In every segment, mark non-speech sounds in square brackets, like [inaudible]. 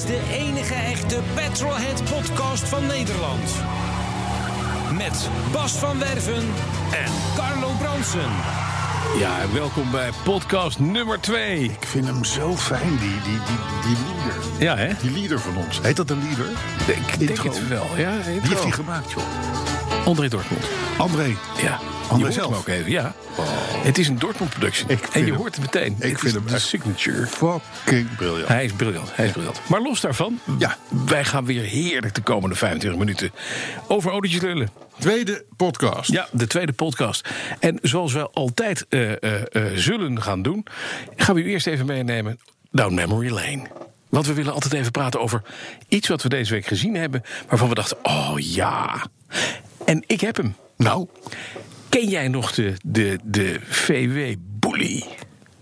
Is de enige echte Petrolhead podcast van Nederland. Met Bas van Werven en Carlo Bronsen. Ja, welkom bij podcast nummer 2. Ik vind hem zo fijn, die, die, die, die leader. Ja, hè? Die leader van ons. Heet dat een leader? Ik denk het wel. Ja, Wie heeft intro. die gemaakt, joh? André Dortmund. André. Ja. André je zelf? hem ook even, ja. Het is een Dortmund production. Ik en je hem- hoort het meteen. ik Het vind hem de signature. Fucking briljant. Hij is briljant, hij is briljant. Maar los daarvan, Ja. wij gaan weer heerlijk de komende 25 minuten over autootjes lullen. Tweede podcast. Ja, de tweede podcast. En zoals we altijd eh, eh, eh, zullen gaan doen, gaan we u eerst even meenemen down memory lane. Want we willen altijd even praten over iets wat we deze week gezien hebben, waarvan we dachten: oh ja. En ik heb hem. Nou, Ken jij nog de, de, de VW Bully?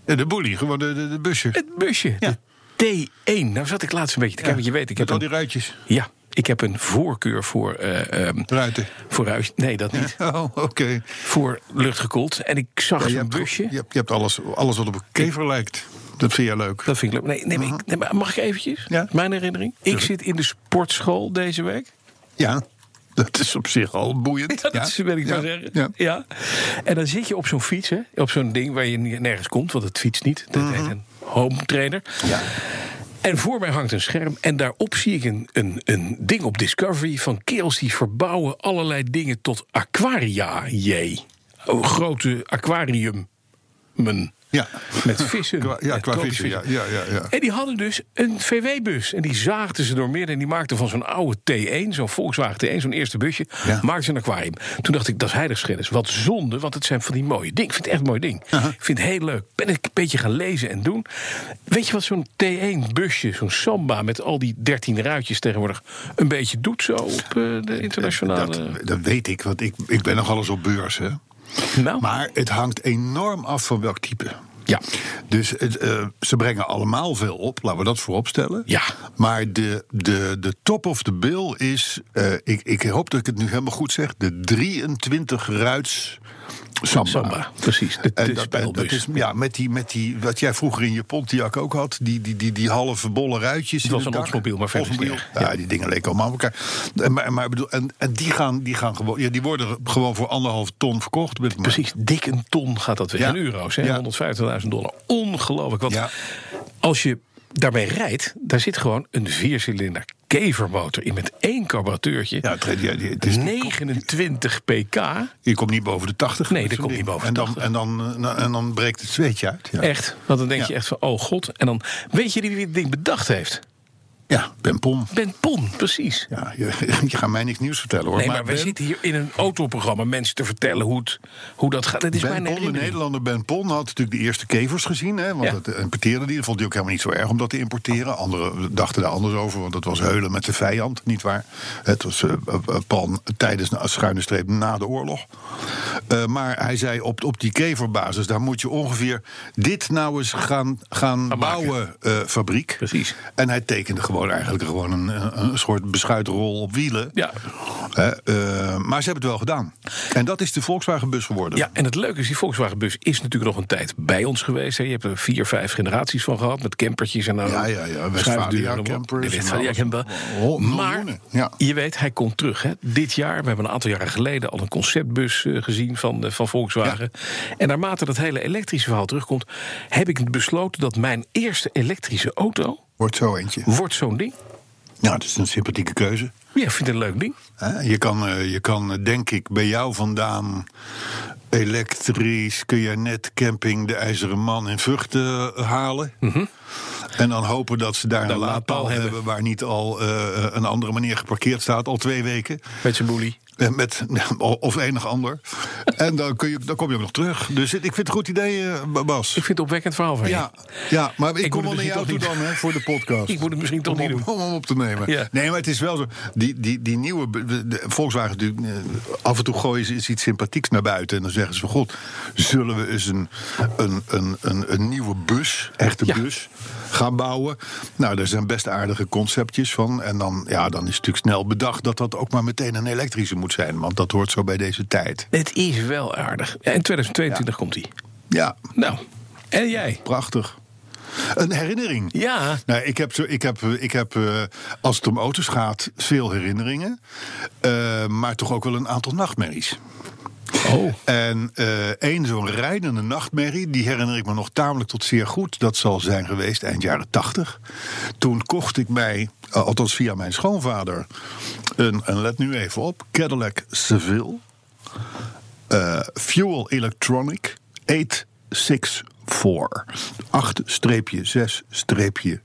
eh, de bully, gewoon de, de, de busje. Het busje. Ja. De T1. Nou zat ik laatst een beetje te kijken. je weet, ik heb Met al die ruitjes. ja, ik heb een voorkeur voor. ehm, Ruiten. voor ruis. Nee, dat niet. [laughs] Oh, oké. Voor luchtgekoeld. En ik zag Ja, zo'n busje. je hebt, je hebt alles, alles wat op een kever lijkt. Dat vind jij leuk. Dat vind ik leuk. Nee, nee, maar ik- nee, maar mag ik eventjes? Ja. Mijn herinnering. Ik zit in de sportschool deze week. Ja, dat is op zich al boeiend. [laughs] Ja, dat is, wil ik maar zeggen. Ja. Ja. En dan zit je op zo'n fiets, hè, op zo'n ding waar je nergens komt, want het fietst niet. Dat heet een home trainer. Mhm. Ja. En voor mij hangt een scherm en daarop zie ik een, een, een ding op Discovery van kerels die verbouwen allerlei dingen tot aquaria. Jee. Oh, grote aquariumen. Ja. Met vissen. Qua- ja, met qua vissen, ja, ja, ja. En die hadden dus een VW-bus. En die zaagden ze door midden. En die maakten van zo'n oude T1, zo'n Volkswagen T1, zo'n eerste busje, maakten ze een aquarium. Toen dacht ik, dat is heiligschennis. Wat zonde, want het zijn van die mooie dingen. Ik vind het echt een mooi ding. Ik vind het heel leuk. Ben ik een beetje gaan lezen en doen. Weet je wat zo'n T1-busje, zo'n Samba met al die 13 ruitjes tegenwoordig, een beetje doet zo op eh, de internationale... Dat, dat weet ik, want ik, ik ben nog alles op beurs. Hè. Nou, Maar het hangt enorm af van welk type. ja. Dus het, eh, ze brengen allemaal veel op, laten we dat voorop stellen. Ja. Maar de, de, de top of the bill is, eh, ik, ik hoop dat ik het nu helemaal goed zeg, de 23 ruits Samba. Samba, precies. De, de En dat, en dat is, ja, met die, met die, wat jij vroeger in je Pontiac ook had, die, die, die, die halve bolle ruitjes. In was een. Oldsmobile, maar verder Oldsmobile. Ja, die dingen leken allemaal op elkaar. En, maar, maar bedoel, en, en die gaan, die gaan gewoon, ja, die worden gewoon voor anderhalf ton verkocht. Met Precies, dik een ton gaat dat weer. Ja. In euro's, hè? Ja. 150.000 dollar. Ongelooflijk. Want als je daarbij rijdt, daar zit gewoon een viercilinder kevermotor in met één carburateurtje. Ja, het, ja, het is, 29 pk. je komt niet boven de 80. Nee, dat komt niet boven en dan, 80. En dan, eh, en dan breekt het zweetje uit. Ja, Echt. Want dan denk je echt van, oh god. En dan weet je wie dit ding bedacht heeft? Ja Ben Pom. Ben Pon, precies. Ja, je, [laughs] je gaat mij niks nieuws vertellen hoor. Nee, maar, wij Ben- zitten hier in een autoprogramma mensen te vertellen hoe, het, hoe dat gaat. Dat is Ben mijn Pon, de. Nederlander Ben Pon, had natuurlijk de eerste kevers gezien. Hè, want Ja. dat importeerde die. Dat vond hij ook helemaal niet zo erg om dat te importeren. Anderen dachten daar anders over, want het was heulen met de vijand, niet waar? Het was eh, eh, pan tijdens een schuine streep na de oorlog. Eh, maar hij zei op, op die keverbasis, daar moet je ongeveer dit nou eens gaan, gaan bouwen, eh, fabriek. Precies. En hij tekende gewoon eigenlijk gewoon een, een, soort beschuitrol op wielen. Ja. Eh, maar ze hebben het wel gedaan. En dat is de Volkswagen-bus geworden. Ja, en het leuke is, die Volkswagen-bus is natuurlijk nog een tijd bij ons geweest. Hè. Je hebt er vier, vijf generaties van gehad, met campertjes en nou, Ja, ja, ja, Westfalia campers Westfalia camper. Maar ja. je weet, hij komt terug. Hè. Dit jaar, we hebben een aantal jaren geleden al een conceptbus eh, gezien van, eh, van Volkswagen. En naarmate dat hele elektrische verhaal terugkomt, heb ik besloten dat mijn eerste elektrische auto Wordt zo eentje. wordt zo'n ding. Ja, het is een sympathieke keuze. Ja, ik vind het een leuk ding. Je kan, eh, je kan, eh, denk ik, bij jou vandaan elektrisch... kun je net camping de IJzeren Man in Vught eh, halen. En dan hopen dat ze daar een laadpaal hebben. hebben... waar niet al een andere manier geparkeerd staat, al twee weken. Met zijn boelie. Eh, Met, [laughs] of enig ander. En dan, kun je, dan kom je ook nog terug. Dus ik vind het een goed idee, eh, Bas. Ik vind het opwekkend verhaal van je. Ja, ja, maar ik, Ik kom wel naar jou toe dan hè, voor de podcast. [laughs] Ik moet het misschien toch om, niet doen. Om hem op te nemen. Ja. Nee, maar het is wel zo. Die, die, die nieuwe. de- Volkswagen natuurlijk. eh, Af en toe gooien ze iets sympathieks naar buiten. En dan zeggen ze van god, zullen we eens een, een, een, een, een nieuwe bus, echte Ja. bus, gaan bouwen? Nou, daar zijn best aardige conceptjes van. En dan, ja, dan is het natuurlijk snel bedacht dat dat ook maar meteen een elektrische moet zijn. Want dat hoort zo bij deze tijd. Het is wel aardig. Ja, in 2022 komt hij. Ja, Nou, en jij? prachtig. Een herinnering. Ja. Nou, ik heb, zo- ik heb, ik heb eh, als het om auto's gaat, veel herinneringen. Eh, maar toch ook wel een aantal nachtmerries. Oh. En eh één zo'n rijdende nachtmerrie, die herinner ik me nog tamelijk tot zeer goed. Dat zal zijn geweest eind jaren tachtig. Toen kocht ik mij, eh, althans via mijn schoonvader, een, en let nu even op, Cadillac Seville. eh, Fuel Electronic 864. 8-6-4.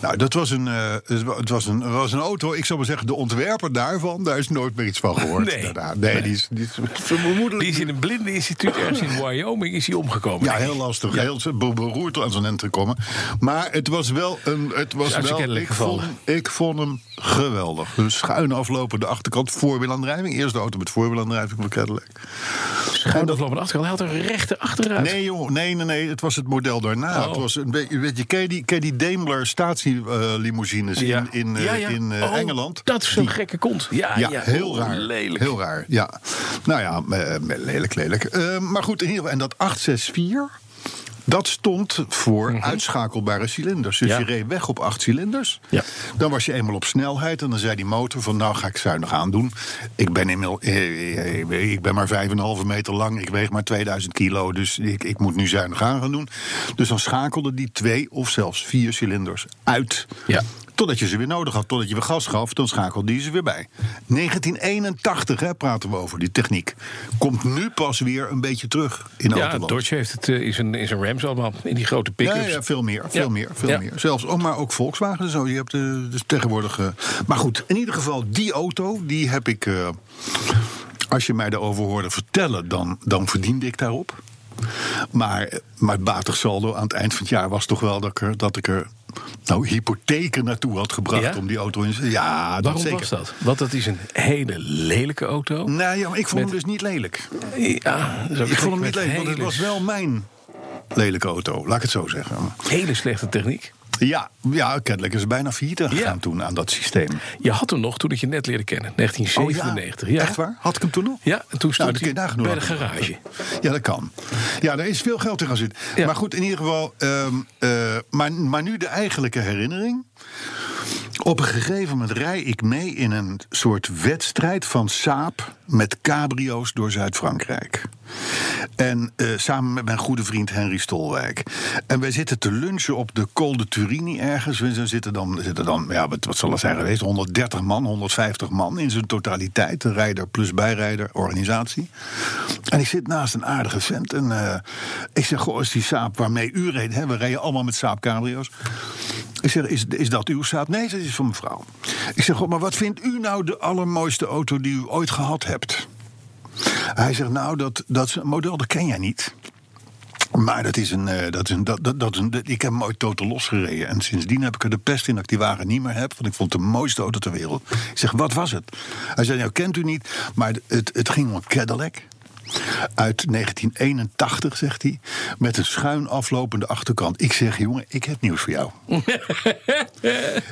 Nou, dat was een, eh, het was een, was een auto. Ik zou maar zeggen, de ontwerper daarvan, daar is nooit meer iets van gehoord. Nee. Daarna. nee, die is, die is vermoedelijk. Die is in een blinde instituut ergens in [laughs] Wyoming is hij omgekomen. Ja, heel lastig. Heel be- beroerd aan zo'n end te komen. Maar het was wel een. Het was zijn wel, ik, vond, ik vond hem geweldig. Dus schuin aflopen de achterkant, voorwielaandrijving. Eerste auto met voorwielaandrijving van Cadillac. Schuin afloop aan de achterkant. Hij had een rechte achteruit. Nee, joh, nee, nee, nee. Het was het model daarna. Oh. Het was een beetje, weet je, je die, ken die Daimler statielimousines Ja. in, in, eh, Ja, ja. in eh, Oh, Engeland? Dat is zo'n Die- gekke kont. Ja, ja, heel Oh, raar. Lelijk. Heel raar, ja. Nou ja, eh, lelijk, lelijk. Maar goed, en dat 864... Dat stond voor uitschakelbare cilinders. Dus Mhm. Ja. je reed weg op acht cilinders. Ja. Dan was je eenmaal op snelheid. En dan zei die motor van nou ga ik zuinig aandoen. Ik ben, inmiddels, eh, eh, ik ben maar 5,5 meter lang. Ik weeg maar 2000 kilo. Dus ik, ik moet nu zuinig aan gaan doen. Dus dan schakelde die twee of zelfs vier cilinders uit. Ja. Totdat je ze weer nodig had, totdat je weer gas gaf, dan schakelde die ze weer bij. 1981 hè, praten we over, die techniek. Komt nu pas weer een beetje terug in Ja, Autoland. Dodge heeft het eh, in zijn, in zijn Rams allemaal. In die grote Ja, pick-ups. ja, veel meer, veel Ja. meer, veel Ja. meer. Zelfs ook, maar ook Volkswagen en zo. Je hebt eh, dus tegenwoordig. eh, maar goed, in ieder geval, die auto, die heb ik. als je mij daarover hoorde vertellen, dan, dan verdiende ik daarop. Maar mijn batig saldo aan het eind van het jaar was toch wel dat ik er, dat ik er nou, hypotheken naartoe had gebracht Ja? om die auto in. Ja, dat Waarom zeker. was dat? Want dat is een hele lelijke auto. Nee, ja, maar ik vond Met- hem dus niet lelijk. Ja, dat is ook Ik vond hem niet lelijk, want het was wel mijn lelijke auto, laat ik het zo zeggen. Hele slechte techniek. Ja, ja Cadillac is bijna failliet gegaan Ja. toen aan dat systeem. Je had hem nog toen ik je net leerde kennen. 1997. Oh ja, ja. Echt waar? Had ik hem toen nog? Ja, en toen Nou, stond je hij bij de garage. Ja, dat kan. Ja, daar is veel geld in gaan zitten. Ja. Maar goed, in ieder geval. ehm, eh, maar, maar nu de eigenlijke herinnering. Op een gegeven moment rij ik mee in een soort wedstrijd van Saab met cabrio's door Zuid-Frankrijk. En eh, samen met mijn goede vriend Henry Stolwijk. En wij zitten te lunchen op de Col de Turini ergens. We zitten dan, zitten dan ja, wat, zal het zijn geweest? 130 man, 150 man in zijn totaliteit. Rijder plus bijrijder, organisatie. En ik zit naast een aardige vent. En eh, ik zeg, goh, is die Saab waarmee u reed? Hè? We rijden allemaal met Saab cabrio's. Ik zeg, is, is dat uw Saab? Nee, dat is van mevrouw. Ik zeg, goh, maar wat vindt u nou de allermooiste auto die u ooit gehad hebt? Hij zegt, nou, dat, dat model, dat ken jij niet. Maar dat is een, eh, dat is een, dat, dat, dat een, ik heb hem ooit totaal losgereden. En sindsdien heb ik er de pest in dat ik die wagen niet meer heb. Want ik vond het de mooiste auto ter wereld. Ik zeg, wat was het? Hij zei, nou, kent u niet. Maar het, het ging om Cadillac. Uit 1981, zegt hij. Met een schuin aflopende achterkant. Ik zeg, jongen, ik heb nieuws voor jou. [laughs]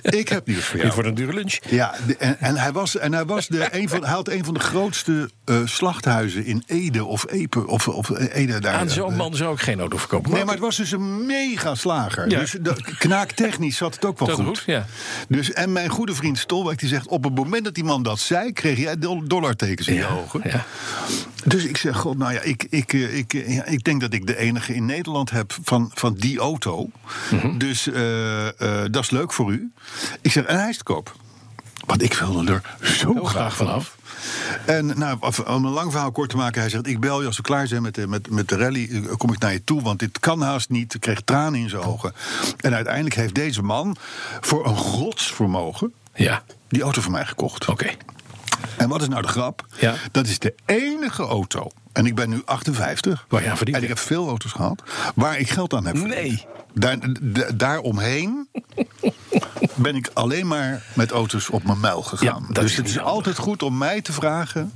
ik heb nieuws voor jou. Dit wordt een dure lunch. Ja, de- en, en hij, was, en hij, was de, [laughs] een van, hij had een van de grootste eh, slachthuizen in Ede of Epe. Of, of Ede daar. Aan zo'n man zou ik geen auto verkopen. Nee, maar het was dus een mega slager. Ja. Dus de, knaaktechnisch zat het ook wel Dat goed. goed, ja. Dus, en mijn goede vriend Stolwijk die zegt... op het moment dat die man dat zei... kreeg jij dol- dollartekens in je ogen. Ja. Dus ik zeg, god, nou ja, ik, ik, eh, ik, eh, ik denk dat ik de enige in Nederland heb van, van die auto. Mhm. Dus eh, dat is leuk voor u. Ik zeg, en hij is te koop. Want ik wilde er zo graag vanaf. En nou, om een lang verhaal kort te maken, hij zegt: Ik bel je als we klaar zijn met de, met, met de rally. Kom ik naar je toe, want dit kan haast niet. Ik kreeg tranen in zijn ogen. En uiteindelijk heeft deze man voor een godsvermogen Ja, die auto van mij gekocht. oké. En wat is nou de grap? Ja. Dat is de enige auto. En ik ben nu 58. Waar je aan en ik heb veel auto's gehad. Waar ik geld aan heb verdiend. Nee. Daar, daaromheen [laughs] ben ik alleen maar met auto's op mijn muil gegaan. Ja, dus het is altijd goed om mij te vragen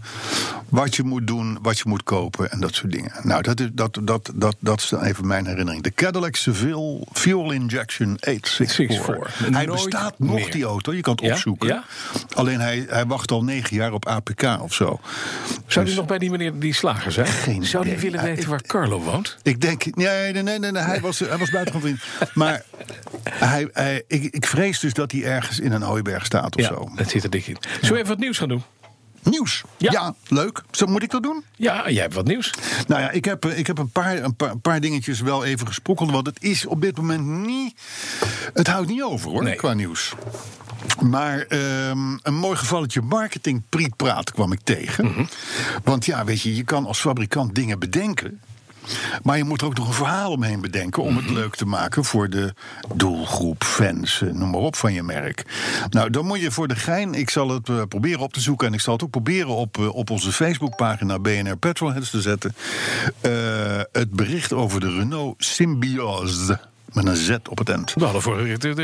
wat je moet doen, wat je moet kopen en dat soort dingen. Nou, dat is, dat, dat, dat, dat is dan even mijn herinnering. De Cadillac Seville Fuel Injection 864. 64. Hij bestaat nog, meer. die auto. Je kan het Ja? opzoeken. Ja? Alleen hij, hij wacht al negen jaar op APK of zo. Zou Dus- die nog bij die meneer die slager zijn? Geen Zou die idee. willen weten waar Carlo woont? Ik denk, nee, nee, nee, nee, nee, hij was, hij was buitengewoon Maar hij, hij, ik, ik vrees dus dat hij ergens in een hooiberg staat of Ja, zo. het zit er dik in. Zullen we even wat nieuws gaan doen? Nieuws. Ja. Ja. leuk. Zo, moet ik dat doen? Ja, jij hebt wat nieuws. Nou ja, ik heb, eh, ik heb een, paar, een, paar, een paar dingetjes wel even gesprokkeld. Want het is op dit moment niet. Het houdt niet over hoor, Nee. qua nieuws. Maar ehm, een mooi gevalletje marketing praat kwam ik tegen. Mhm. Want ja, weet je, je kan als fabrikant dingen bedenken. Maar je moet er ook nog een verhaal omheen bedenken om Mhm. het leuk te maken voor de doelgroep, fans, eh, noem maar op van je merk. Nou, dan moet je voor de gein, ik zal het eh, proberen op te zoeken en ik zal het ook proberen op, eh, op onze Facebookpagina BNR Petrolheads te zetten. Het bericht over de Renault Symbiose. Met een Z op het eind. We hadden vorige keer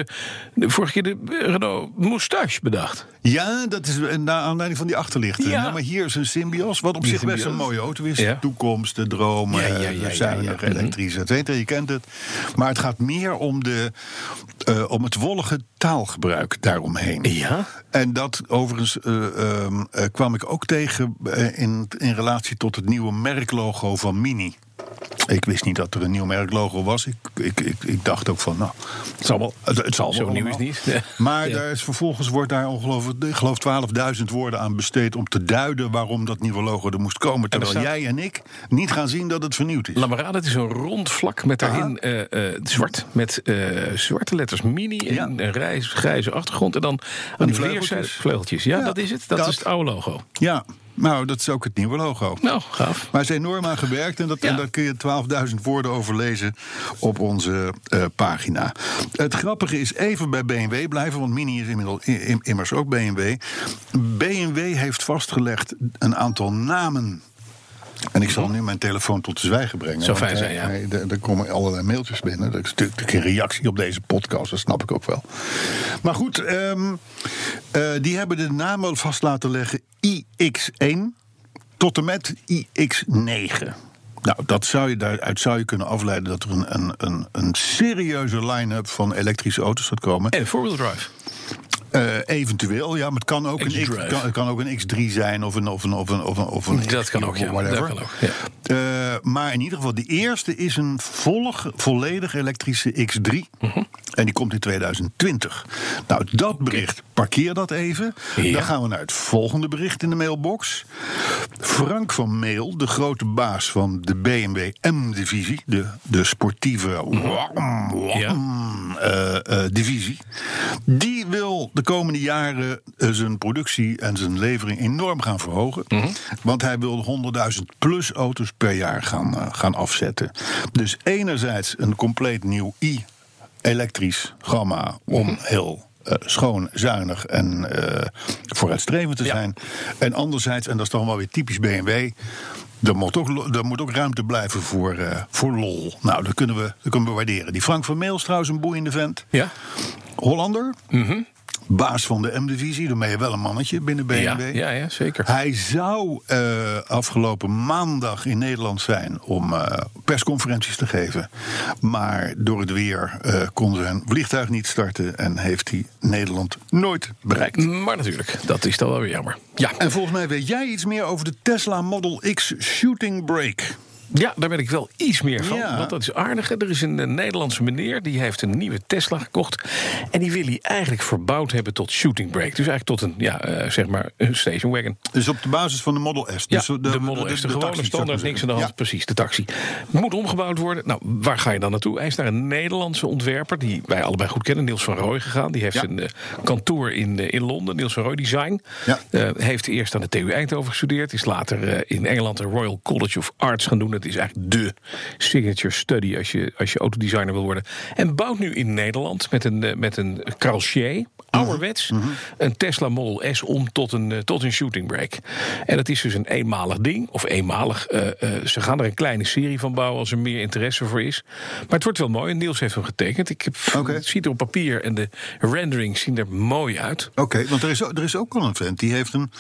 de, vorige keer de Renault Moustache bedacht. Ja, dat is eh, naar aanleiding van die achterlichten. Ja. Nou, maar hier is een Symbios, wat op Die zich best een mooie auto is. Ja. Toekomst, de dromen, Ja, ja, zuinig, ja. Mhm. elektrisch, et cetera. Je kent het. Maar het gaat meer om, de, eh, om het wollige taalgebruik daaromheen. Ja? En dat overigens eh, ehm, eh, kwam ik ook tegen eh, in, in relatie tot het nieuwe merklogo van Mini. Ik wist niet dat er een nieuw merklogo was. Ik, ik, ik, ik dacht ook van, nou, het zal wel. Het, het zal Zo wel nieuw is niet. Ja. [laughs] Maar Ja. daar is, vervolgens wordt daar ongelooflijk, geloof 12.000 woorden aan besteed om te duiden waarom dat nieuwe logo er moest komen. Terwijl staat- jij en ik niet gaan zien dat het vernieuwd is. Laat raden, het is een rond vlak met daarin zwart. Met zwarte letters mini en Ja. een grijze achtergrond. En dan aan die vleugeltjes. Ja, Ja, dat is het. Dat, dat. is het oude logo. Ja, nou, dat is ook het nieuwe logo. Nou, gaaf. Maar er is enorm aan gewerkt en, dat, Ja. en daar kun je 12.000 woorden over lezen op onze eh, pagina. Het grappige is even bij BMW blijven, want Mini is inmiddels immers ook BMW. BMW heeft vastgelegd een aantal namen. En ik zal nu mijn telefoon tot zwijgen brengen. Want, fijn zijn, eh, ja. er, er komen allerlei mailtjes binnen. Dat is natuurlijk een reactie op deze podcast, dat snap ik ook wel. Maar goed, ehm, eh, die hebben de namen vast laten leggen iX1 tot en met iX9. Nou, dat zou je, daaruit zou je kunnen afleiden dat er een, een, een, een serieuze line-up van elektrische auto's gaat komen. En four-wheel drive. Eh, eventueel, ja, maar het kan ook, een X, kan, het kan ook een X3 zijn of een, of een, of een, of een, of een Dat kan ook, ja. whatever. Dat kan ook, ja. Eh, maar in ieder geval, de eerste is een volg, volledig elektrische X3. Mhm. En die komt in 2020. Nou, dat bericht, parkeer dat even. Ja. Dan gaan we naar het volgende bericht in de mailbox. Frank van Meel, de grote baas van de BMW M-divisie... de, de sportieve wam, wam, eh, eh, divisie... die wil de komende jaren eh, zijn productie en zijn levering enorm gaan verhogen. Want hij wil 100.000 plus auto's per jaar gaan, eh, gaan afzetten. Dus enerzijds een compleet nieuw i-elektrisch gamma om heel eh, schoon, zuinig en vooruitstrevend te Ja. zijn. En anderzijds, en dat is dan wel weer typisch BMW. Er moet, ook, er moet ook ruimte blijven voor, voor lol. Nou, dat kunnen, we, dat kunnen we waarderen. Die Frank van Meel is trouwens een boeiende vent. Ja. Hollander. Baas van de M-divisie. Dan ben je wel een mannetje binnen BMW. Ja, ja, ja, zeker. Hij zou eh, afgelopen maandag in Nederland zijn om eh, persconferenties te geven. Maar door het weer eh kon zijn vliegtuig niet starten en heeft hij Nederland nooit bereikt. Maar natuurlijk, dat is dan wel weer jammer. Ja. En volgens mij weet jij iets meer over de Tesla Model X Shooting Brake. Ja, daar ben ik wel iets meer van. Ja. Want dat is aardig. hè. Er is een, eh, Nederlandse meneer die heeft een nieuwe Tesla gekocht. En die wil hij eigenlijk verbouwd hebben tot shooting brake. Dus eigenlijk tot een, ja, eh, zeg maar, een station wagon. Dus op de basis van de Model S. Ja, Dus de, Model S, de, gewone taxi, standaard, niks aan de hand. Precies, de taxi. Moet omgebouwd worden. Nou, waar ga je dan naartoe? Hij is naar een Nederlandse ontwerper, die wij allebei goed kennen, Niels van Rooij gegaan. Die heeft een eh, kantoor in, eh, in Londen, Niels van Rooij Design. Ja. Eh, heeft eerst aan de TU Eindhoven gestudeerd. Is later eh, in Engeland de Royal College of Arts gaan doen. Het is eigenlijk de signature study als je, als je autodesigner wil worden. En bouwt nu in Nederland met een, eh, met een Cartier ouderwets een Tesla Model S om tot een, eh, tot een shooting brake. En dat is dus een eenmalig ding, of eenmalig. eh, ze gaan er een kleine serie van bouwen als er meer interesse voor is. Maar het wordt wel mooi. En Niels heeft hem getekend. Ik heb. Het ziet er op papier en de renderings zien er mooi uit. Oké, want er is, ook- er is ook al een vent die heeft een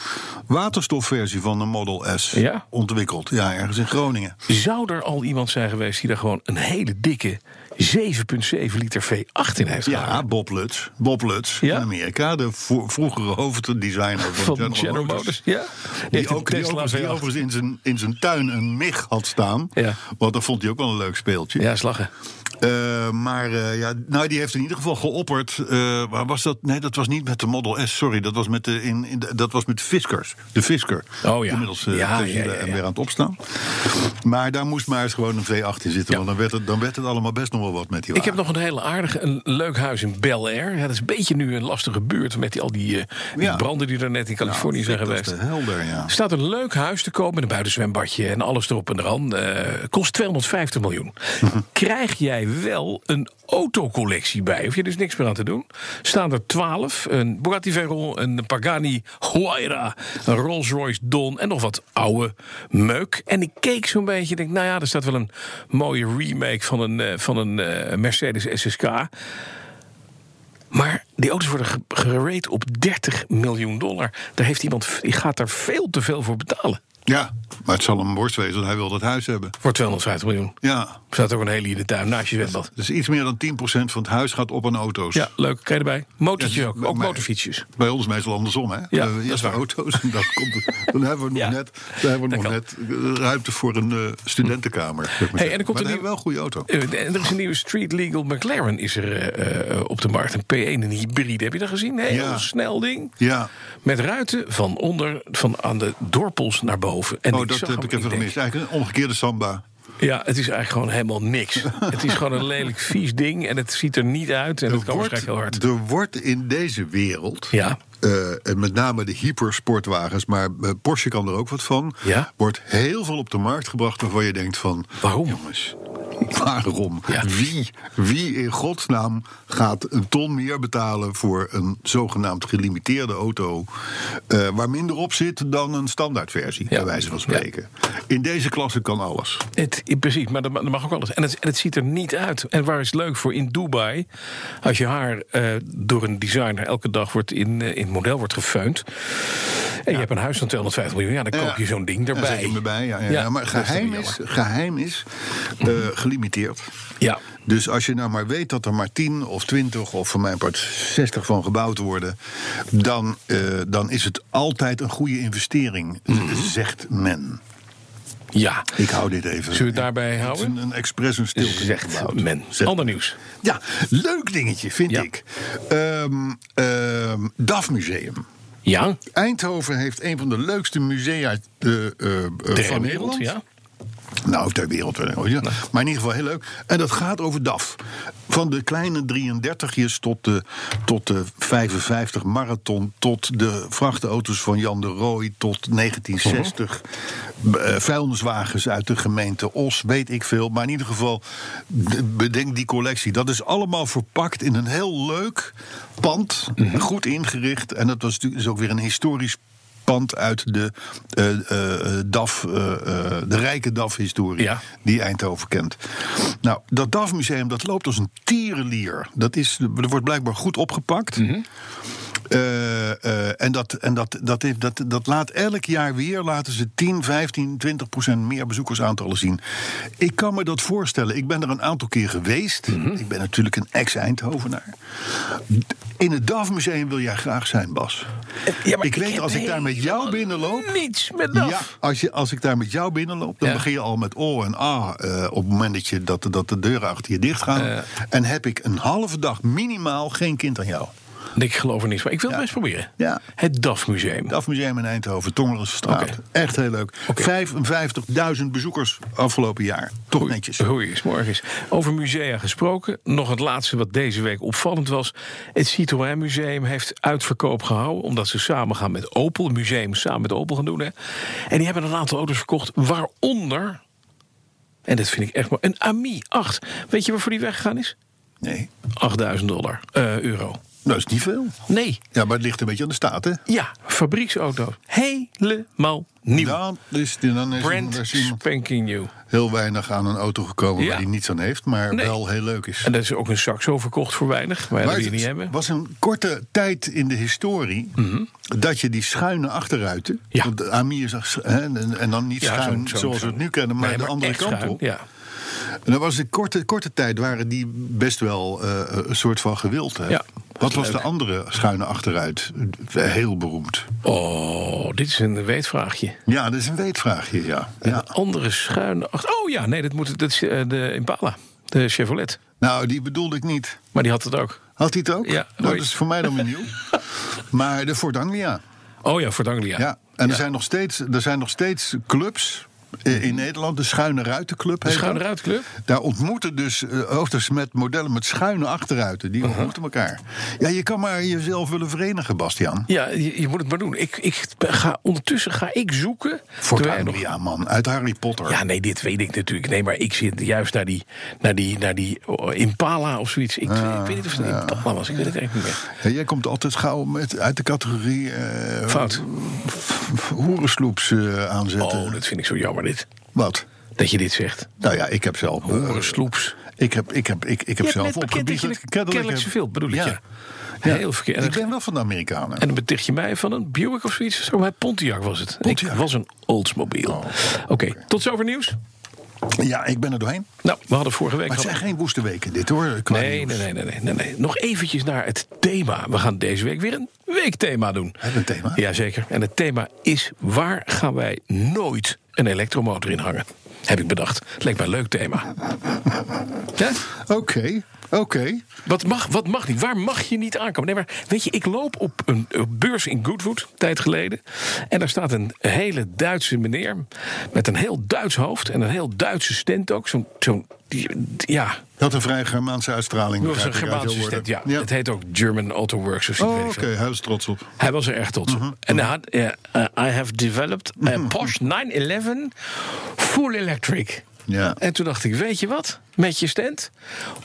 waterstofversie van de Model S Ja? ontwikkeld. Ja, ergens in Groningen. Zou er al iemand zijn geweest die daar gewoon een hele dikke 7,7 liter V8 in heeft Ja, gehouden? Bob Lutz. Bob Lutz Ja? in Amerika, de vroegere hoofddesigner van, Van General Motors. Ja. Die, Die ook, overigens, die V8. overigens in zijn, in zijn tuin een MIG had staan. Ja. Want dat vond hij ook wel een leuk speeltje. Ja, slagen. Eh, maar eh, ja, nou, die heeft in ieder geval geopperd. eh, waar was dat? Nee, dat was niet met de Model S. Sorry, dat was met de, in, in de, dat was met de Fiskers. De Fisker. Oh ja. Inmiddels eh, Ja, tegen ja, de- ja, en ja. weer aan het opstaan. Maar daar moest maar eens gewoon een V8 in zitten. Ja. Want dan werd, het, dan werd het allemaal best nog wel wat met die Ik heb nog een hele aardige, een leuk huis in Bel Air. Ja, dat is een beetje nu een lastige buurt met die, al die, eh, die Ja. branden die er net in Californië Nou, zijn dat is geweest. helder, ja. Er staat een leuk huis te kopen met een buitenzwembadje en alles erop en eraan. Eh, kost 250 miljoen. [laughs] Krijg jij wel een autocollectie bij? Hoef je dus niks meer aan te doen. Staan er 12. Een Bugatti Veyron, een Pagani Huayra, een Rolls Royce Don en nog wat oude meuk. En ik keek zo'n beetje en denk, nou ja, er staat wel een mooie remake van een, eh, van een eh, Mercedes SSK. Maar die auto's worden ge- gerate op 30 miljoen dollar. Daar heeft iemand, die gaat daar veel te veel voor betalen. Ja, maar het zal hem worst wezen. want Hij wil dat huis hebben. Voor 250 miljoen. Ja, Er staat ook een hele in de tuin naast je zwembad. dus iets meer dan 10% van het huis gaat op aan auto's. Ja, leuk. Krijg je erbij. Motortjes Ja, ook. Ook maar- motorfietsjes. Bij ons meestal andersom, hè? Ja, is eerst auto's en dan, komt dan hebben we nog Ja, net, dan hebben we nog net eh, ruimte voor een eh, studentenkamer. zeg maar Hey, en er komt maar een we wel een goede auto. En er is een nieuwe Street Legal McLaren is er op de markt. Een P1, een hybride. Heb je dat gezien? Heel Ja. snel ding. Ja, Met ruiten van onder, van aan de dorpels naar boven. En oh, dat heb ik even gemist. Eigenlijk een omgekeerde samba. Ja, het is eigenlijk gewoon helemaal niks. [laughs] het is gewoon een lelijk vies ding. En het ziet er niet uit. En het kan waarschijnlijk heel hard. er wordt in deze wereld, Ja. eh, en met name de hypersportwagens, maar eh, Porsche kan er ook wat van, Ja. wordt heel veel op de markt gebracht waarvan je denkt van... Waarom? Jongens, [laughs] waarom? Ja. Wie, wie in godsnaam gaat een ton meer betalen voor een zogenaamd gelimiteerde auto... eh, waar minder op zit dan een standaardversie, Ja. bij wijze van spreken. In deze klasse kan alles. Het, precies, maar dat, ma- dat mag ook alles. En het, en het ziet er niet uit. En waar is het leuk voor? In Dubai, als je haar eh, door een designer elke dag wordt in, eh, in het model wordt gefeund. En je hebt een huis van 250 miljoen, ja, dan koop je zo'n ding Ja, erbij. hem erbij, ja, ja, Ja, ja. Maar geheim is, geheim is gelimiteerd. Ja, Dus als je nou maar weet dat er maar 10 of 20 of voor mijn part 60 van gebouwd worden, dan, eh, dan is het altijd een goede investering, Mhm. zegt men. ja. Ik hou dit even. Zullen we het daarbij houden? Een, een expres een stilte Zegt gebouwd. men. Zegt Ander nieuws. Ja, leuk dingetje vind Ja. ik. Ehm, DAF Museum. Ja, Eindhoven heeft een van de leukste musea eh, eh, van wereld, Nederland. ja. Nou, ter wereld Ja. Maar in ieder geval heel leuk. En dat gaat over DAF. Van de kleine 33jes tot de, tot de 55 marathon. Tot de vrachtauto's van Jan de Rooij. Tot 1960. eh, vuilniswagens uit de gemeente Os. Weet ik veel. Maar in ieder geval, de- bedenk die collectie. Dat is allemaal verpakt in een heel leuk pand. Goed ingericht. En dat was natuurlijk is ook weer een historisch pand uit de eh, eh, DAF, eh, eh, de rijke DAF-historie Ja. die Eindhoven kent. Nou, dat DAF-museum dat loopt als een tierenlier. Dat, is, dat wordt blijkbaar goed opgepakt. Eh, en dat, en dat, dat, heeft, dat, dat laat elk jaar weer laten ze 10, 15, 20 procent meer bezoekersaantallen zien. Ik kan me dat voorstellen. Ik ben er een aantal keer geweest. Ik ben natuurlijk een ex-Eindhovenaar. In het DAF-museum wil jij graag zijn, Bas. Ja, maar ik weet, als ik daar met jou binnenloop. Niets met DAF. Ja, als, je, als ik daar met jou binnenloop, dan Ja. begin je al met oh en ah. eh, op het moment dat, je, dat, dat de deuren achter je dicht gaan. Eh. En heb ik een halve dag minimaal geen kind aan jou. Ik geloof er niets van. Ik wil het best proberen. Ja. Het DAF Museum. Het Afmuseum in Eindhoven, Tongerenstraat. Oké. Echt heel leuk. 55.000 bezoekers afgelopen jaar. Toch netjes. Goeie is morgens. Over musea gesproken. Nog het laatste wat deze week opvallend was. Het Citroën Museum heeft uitverkoop gehouden. Omdat ze samen gaan met Opel. Een museum samen met Opel gaan doen. Hè. En die hebben een aantal auto's verkocht. Waaronder En dat vind ik echt mooi. Een Ami 8. Weet je waarvoor die weggegaan is? Nee, 8000 dollar, eh, euro. Dat is niet veel. Nee, Ja, maar het ligt een beetje aan de staat, hè? ja, fabrieksauto. Helemaal nieuw. Ja, dan is Brand er is iemand spanking new. heel weinig aan een auto gekomen Ja. waar hij niets aan heeft, maar Nee. wel heel leuk is. En dat is ook een Saxo verkocht voor weinig. Maar, het niet hebben. was een korte tijd in de historie dat je die schuine achteruiten. Mhm. Ja. want de Ami is hè, en, en dan niet Ja, schuin zoals we het nu kennen, maar Nee, de andere kant schuin, op. Ja. En dat was een korte, korte tijd waren die best wel eh, een soort van gewild. Hè? Ja, Wat was leuk. de andere schuine achteruit? Heel beroemd. Oh, dit is een weetvraagje. Ja, dat is een weetvraagje, ja. Een ja. andere schuine achter. Oh ja, nee, dat, moet, dat is eh, de Impala. De Chevrolet. Nou, die bedoelde ik niet. Maar die had het ook. Had hij het ook? Ja, nou, dat is voor mij dan weer nieuw. [laughs] maar de Ford Anglia. Oh ja, voor Anglia. Ja, en Er, zijn nog steeds, er zijn nog steeds clubs eh, in Nederland. De Schuine Ruitenclub De Schuine dat. Ruitclub. Daar ontmoeten dus eh, auto's met modellen met schuine achteruiten. Die ontmoeten elkaar. Ja, je kan maar jezelf willen verenigen, Bastiaan. Ja, je, je moet het maar doen. Ik, ik ga, ondertussen ga ik zoeken. Nog- Anglia, man. Uit Harry Potter. Ja, nee, dit weet ik natuurlijk. Nee, maar ik zit juist naar die, naar die, naar die oh, Impala of zoiets. Ik, ik weet niet of het een Impala was. Ik weet het eigenlijk niet meer. Ja, jij komt altijd gauw met, uit de categorie... eh, Fout. hoerensloeps eh, aanzetten. Oh, dat vind ik zo jammer dit. Wat? Dat je dit zegt. Nou ja, ik heb zelf... eh, Horensloeps. ik heb, ik heb, ik, ik heb zelf opgebied kennelijk zoveel, bedoel ik, ja. Heel verkeerd. En Ik ben wel van de Amerikanen. En dan beticht je mij van een Buick of zoiets. Zo, bij Pontiac was het. Pontiac. Ik was een Oldsmobile. Oké, tot zover nieuws. Ja, ik ben er doorheen. Nou, we hadden vorige week... Maar het zijn geen woeste weken, dit hoor. Nee, nee, nee, nee, nee, nee, nee. Nog eventjes naar het thema. We gaan deze week weer een weekthema doen. Hebben we een thema? Jazeker. En het thema is: waar gaan wij nooit een elektromotor in hangen? Heb ik bedacht. Het leek mij een leuk thema. [laughs] Ja? Oké, oké. Wat, mag, wat mag niet? Waar mag je niet aankomen? Nee, maar weet je, ik loop op een, beurs in Goodwood, een tijd geleden. En daar staat een hele Duitse meneer. met een heel Duits hoofd en een heel Duitse stent ook. Zo'n. zo'n ja, Dat had een vrij Germaanse uitstraling. dat was een Germaanse stent. Ja. Het heet ook German Auto Works. Oh, oké, hij was trots op. Hij was er echt trots op. Mhm, En hij had, eh, I have developed a Porsche 911 full electric. Ja. En toen dacht ik, weet je wat? Met je stand,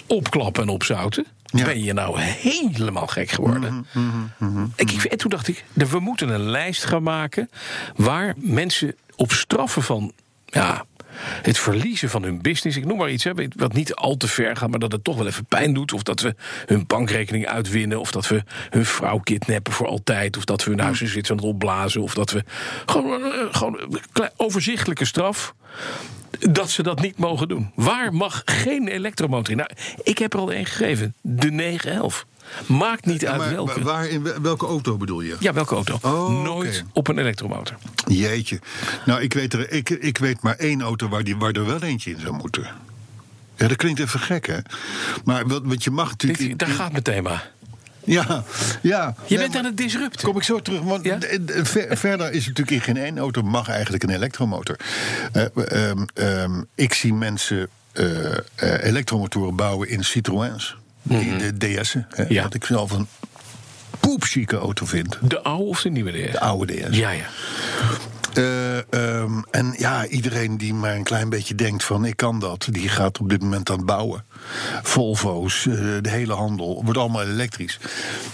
opklappen en opzouten. Ja. Ben je nou helemaal gek geworden? Mhm, Ik, ik- en toen dacht ik, we moeten een lijst gaan maken... waar mensen op straffen van... Ja, het verliezen van hun business, ik noem maar iets, hè, wat niet al te ver gaat, maar dat het toch wel even pijn doet. Of dat we hun bankrekening uitwinnen, of dat we hun vrouw kidnappen voor altijd, of dat we hun huis in Zwitserland opblazen, of dat we gewoon, eh, gewoon overzichtelijke straf. Dat ze dat niet mogen doen. Waar mag geen elektromotor in? Nou, ik heb er al één gegeven. De 911. Maakt niet uit Maar welke. waar, in wel- welke auto bedoel je? Ja, welke auto? Oh, Nooit op een elektromotor. Jeetje. Nou, ik weet, er, ik, ik weet maar één auto waar, die, waar er wel eentje in zou moeten. Ja, dat klinkt even gek, hè? Maar wat, wat je mag natuurlijk... Dit, in- daar gaat mijn thema. Ja, ja. Je Nee, bent aan het disrupten. Kom ik zo terug. Want Ja? ver- verder is natuurlijk in geen één auto mag eigenlijk een elektromotor. Eh, ehm, ehm, ik zie mensen eh, eh, elektromotoren bouwen in Citroëns. Die- De DS'en. Ja. Wat ik zelf een poepchique auto vind. De oude of de nieuwe DS? De oude DS. Ja, ja. Eh, ehm, en ja, iedereen die maar een klein beetje denkt van ik kan dat, die gaat op dit moment aan het bouwen. Volvo's, eh, de hele handel, wordt allemaal elektrisch.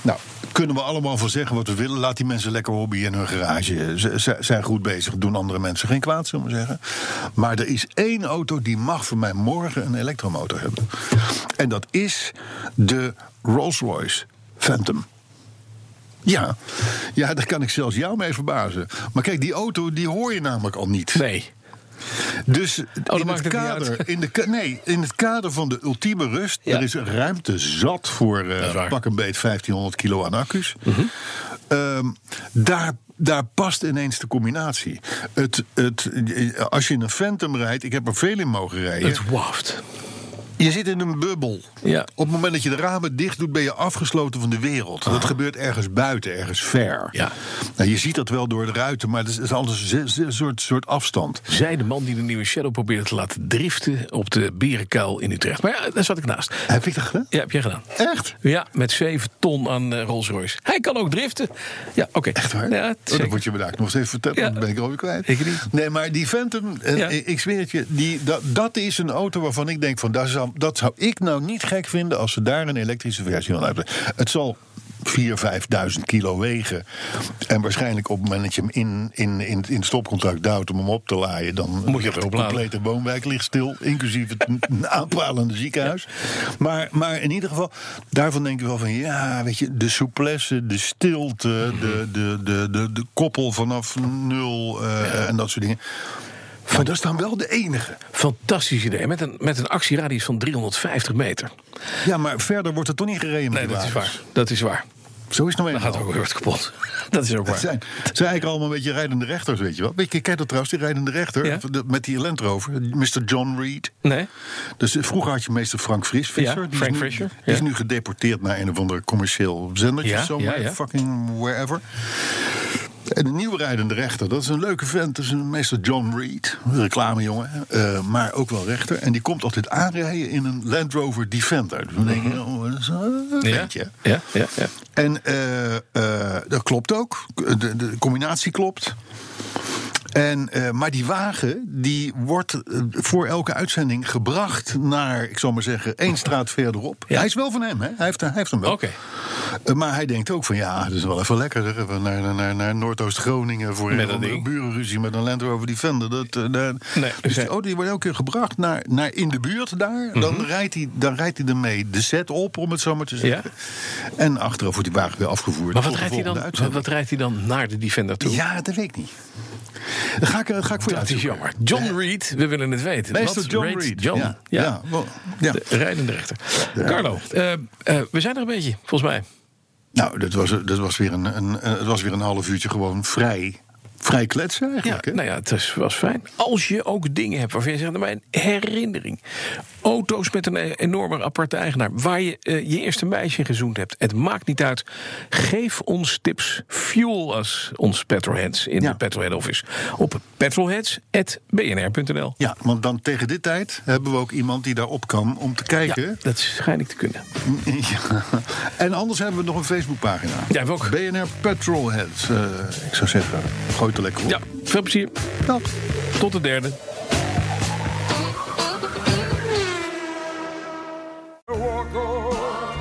Nou, kunnen we allemaal van zeggen wat we willen. Laat die mensen lekker hobby in hun garage. Ze, zijn goed bezig, doen andere mensen geen kwaad, zullen we zeggen. Maar er is één auto die mag voor mij morgen een elektromotor hebben. En dat is de Rolls-Royce Phantom. Ja. ja, daar kan ik zelfs jou mee verbazen. Maar kijk, die auto die hoor je namelijk al niet. Nee. Dus dan in, het kader, in, de, nee, in het kader van de ultieme rust... Ja. er is ruimte zat voor eh pak een beet 1500 kilo aan accu's. Mhm. Ehm, daar, daar past ineens de combinatie. Het, het, als je in een Phantom rijdt, ik heb er veel in mogen rijden... Het waft. Je zit in een bubbel. Ja. Op het moment dat je de ramen dicht doet, ben je afgesloten van de wereld. Dat gebeurt ergens buiten, ergens ver. Ja. Nou, je ziet dat wel door de ruiten, maar het is anders een soort, soort afstand. Zij de man die de nieuwe Shadow probeerde te laten driften op de Berenkuil in Utrecht. Maar ja, daar zat ik naast. Heb ik dat gedaan? Ja, heb jij gedaan. Echt? Ja, met 7 ton aan eh, Rolls Royce. Hij kan ook driften. Ja, oké. Echt waar? Ja, oh, dat moet je me daar nog eens even vertellen, Ja. dan ben ik alweer kwijt. Ik niet. Nee, maar die Phantom, eh, ik zweer het je, die, dat, dat is een auto waarvan ik denk van, dat zou, dat zou ik nou niet gek vinden als ze daar een elektrische versie van hebben. Het zal 4.000, 5.000 kilo wegen. En waarschijnlijk op het moment dat je hem in, in, in, in het stopcontact duwt om hem op te laaien, dan Moet je de complete woonwijk ligt stil, inclusief het [laughs] aanpalende ziekenhuis. Maar, maar in ieder geval, daarvan denk ik wel van ja, weet je, de souplesse, de stilte, de, de, de, de, de koppel vanaf nul eh, en dat soort dingen. Maar dat is dan wel de enige. Fantastisch idee. Met een, met een actieradius van 350 meter. Ja, maar verder wordt het toch niet gereden Nee, dat is waar. Dat is waar. Zo is het nou Dan gaat ook weer wat kapot. [laughs] Dat is ook Het waar. zijn, het zijn eigenlijk allemaal een beetje rijdende rechters, weet je wel. Weet je, kijk dat trouwens, die rijdende rechter Ja. met die Land Rover, Mr. John Reed. Nee? Dus eh, vroeger had je meester Frank Fris, Visser. Ja, die Frank is nu, Die is nu gedeporteerd naar een of ander commercieel zendertje. Ja, somewhere, ja, ja. fucking wherever. En de nieuwe rijdende rechter, dat is een leuke vent. Dat is een meester John Reed, reclamejongen. eh, maar ook wel rechter. En die komt altijd aanrijden in een Land Rover Defender. Dus dan denk je, oh, dat is een Mhm. Ja? ventje. Ja, ja, ja. En eh, eh, dat klopt ook. De, de combinatie klopt. En, maar die wagen die wordt voor elke uitzending gebracht naar, ik zal maar zeggen, één straat verderop. Ja. Hij is wel van hem, hè? Hij, heeft, hij heeft hem wel. Oké. Maar hij denkt ook van ja, het is wel even lekker. Even naar, naar, naar Noordoost-Groningen voor Met een dat burenruzie met een Land Rover Defender. Dat, eh, daar- Nee, dus dus die auto die wordt elke keer gebracht naar, naar in de buurt daar. Dan, Mhm. rijdt hij, dan rijdt hij ermee de set op, om het zo maar te zeggen. En achteraf wordt die wagen weer afgevoerd. Maar wat rijdt, hij dan, wat rijdt hij dan naar de Defender toe? Ja, dat weet ik niet. Dat ga ik, dat ga ik voor je dat is jammer. John Reed, we willen het weten. Meester Wat John Reed. John. Ja, Ja. ja, ja. De rijdende rechter. Carlo, eh, eh, we zijn er een beetje, volgens mij. Nou, dat was, dat was weer een, een, een- het was weer een half uurtje gewoon vrij, vrij kletsen Ja, eigenlijk. hè? nou ja, het was fijn. Als je ook dingen hebt waarvan je zegt, mijn herinnering. Auto's met een enorme aparte eigenaar. Waar je eh, je eerste meisje gezoend hebt. Het maakt niet uit. Geef ons tips. Fuel us, ons petrolheads in Ja. de Petrolhead Office. Op petrolheads.bnr.nl. Ja, want dan tegen dit tijd hebben we ook iemand die daarop kan om te Ja, kijken. dat schijn ik te kunnen. [laughs] Ja. En anders hebben we nog een Facebookpagina. Ja, we ook. BNR Petrolheads. Eh, ik zou zeggen, gooi het er lekker op. Ja, veel plezier. Dag. Tot de derde.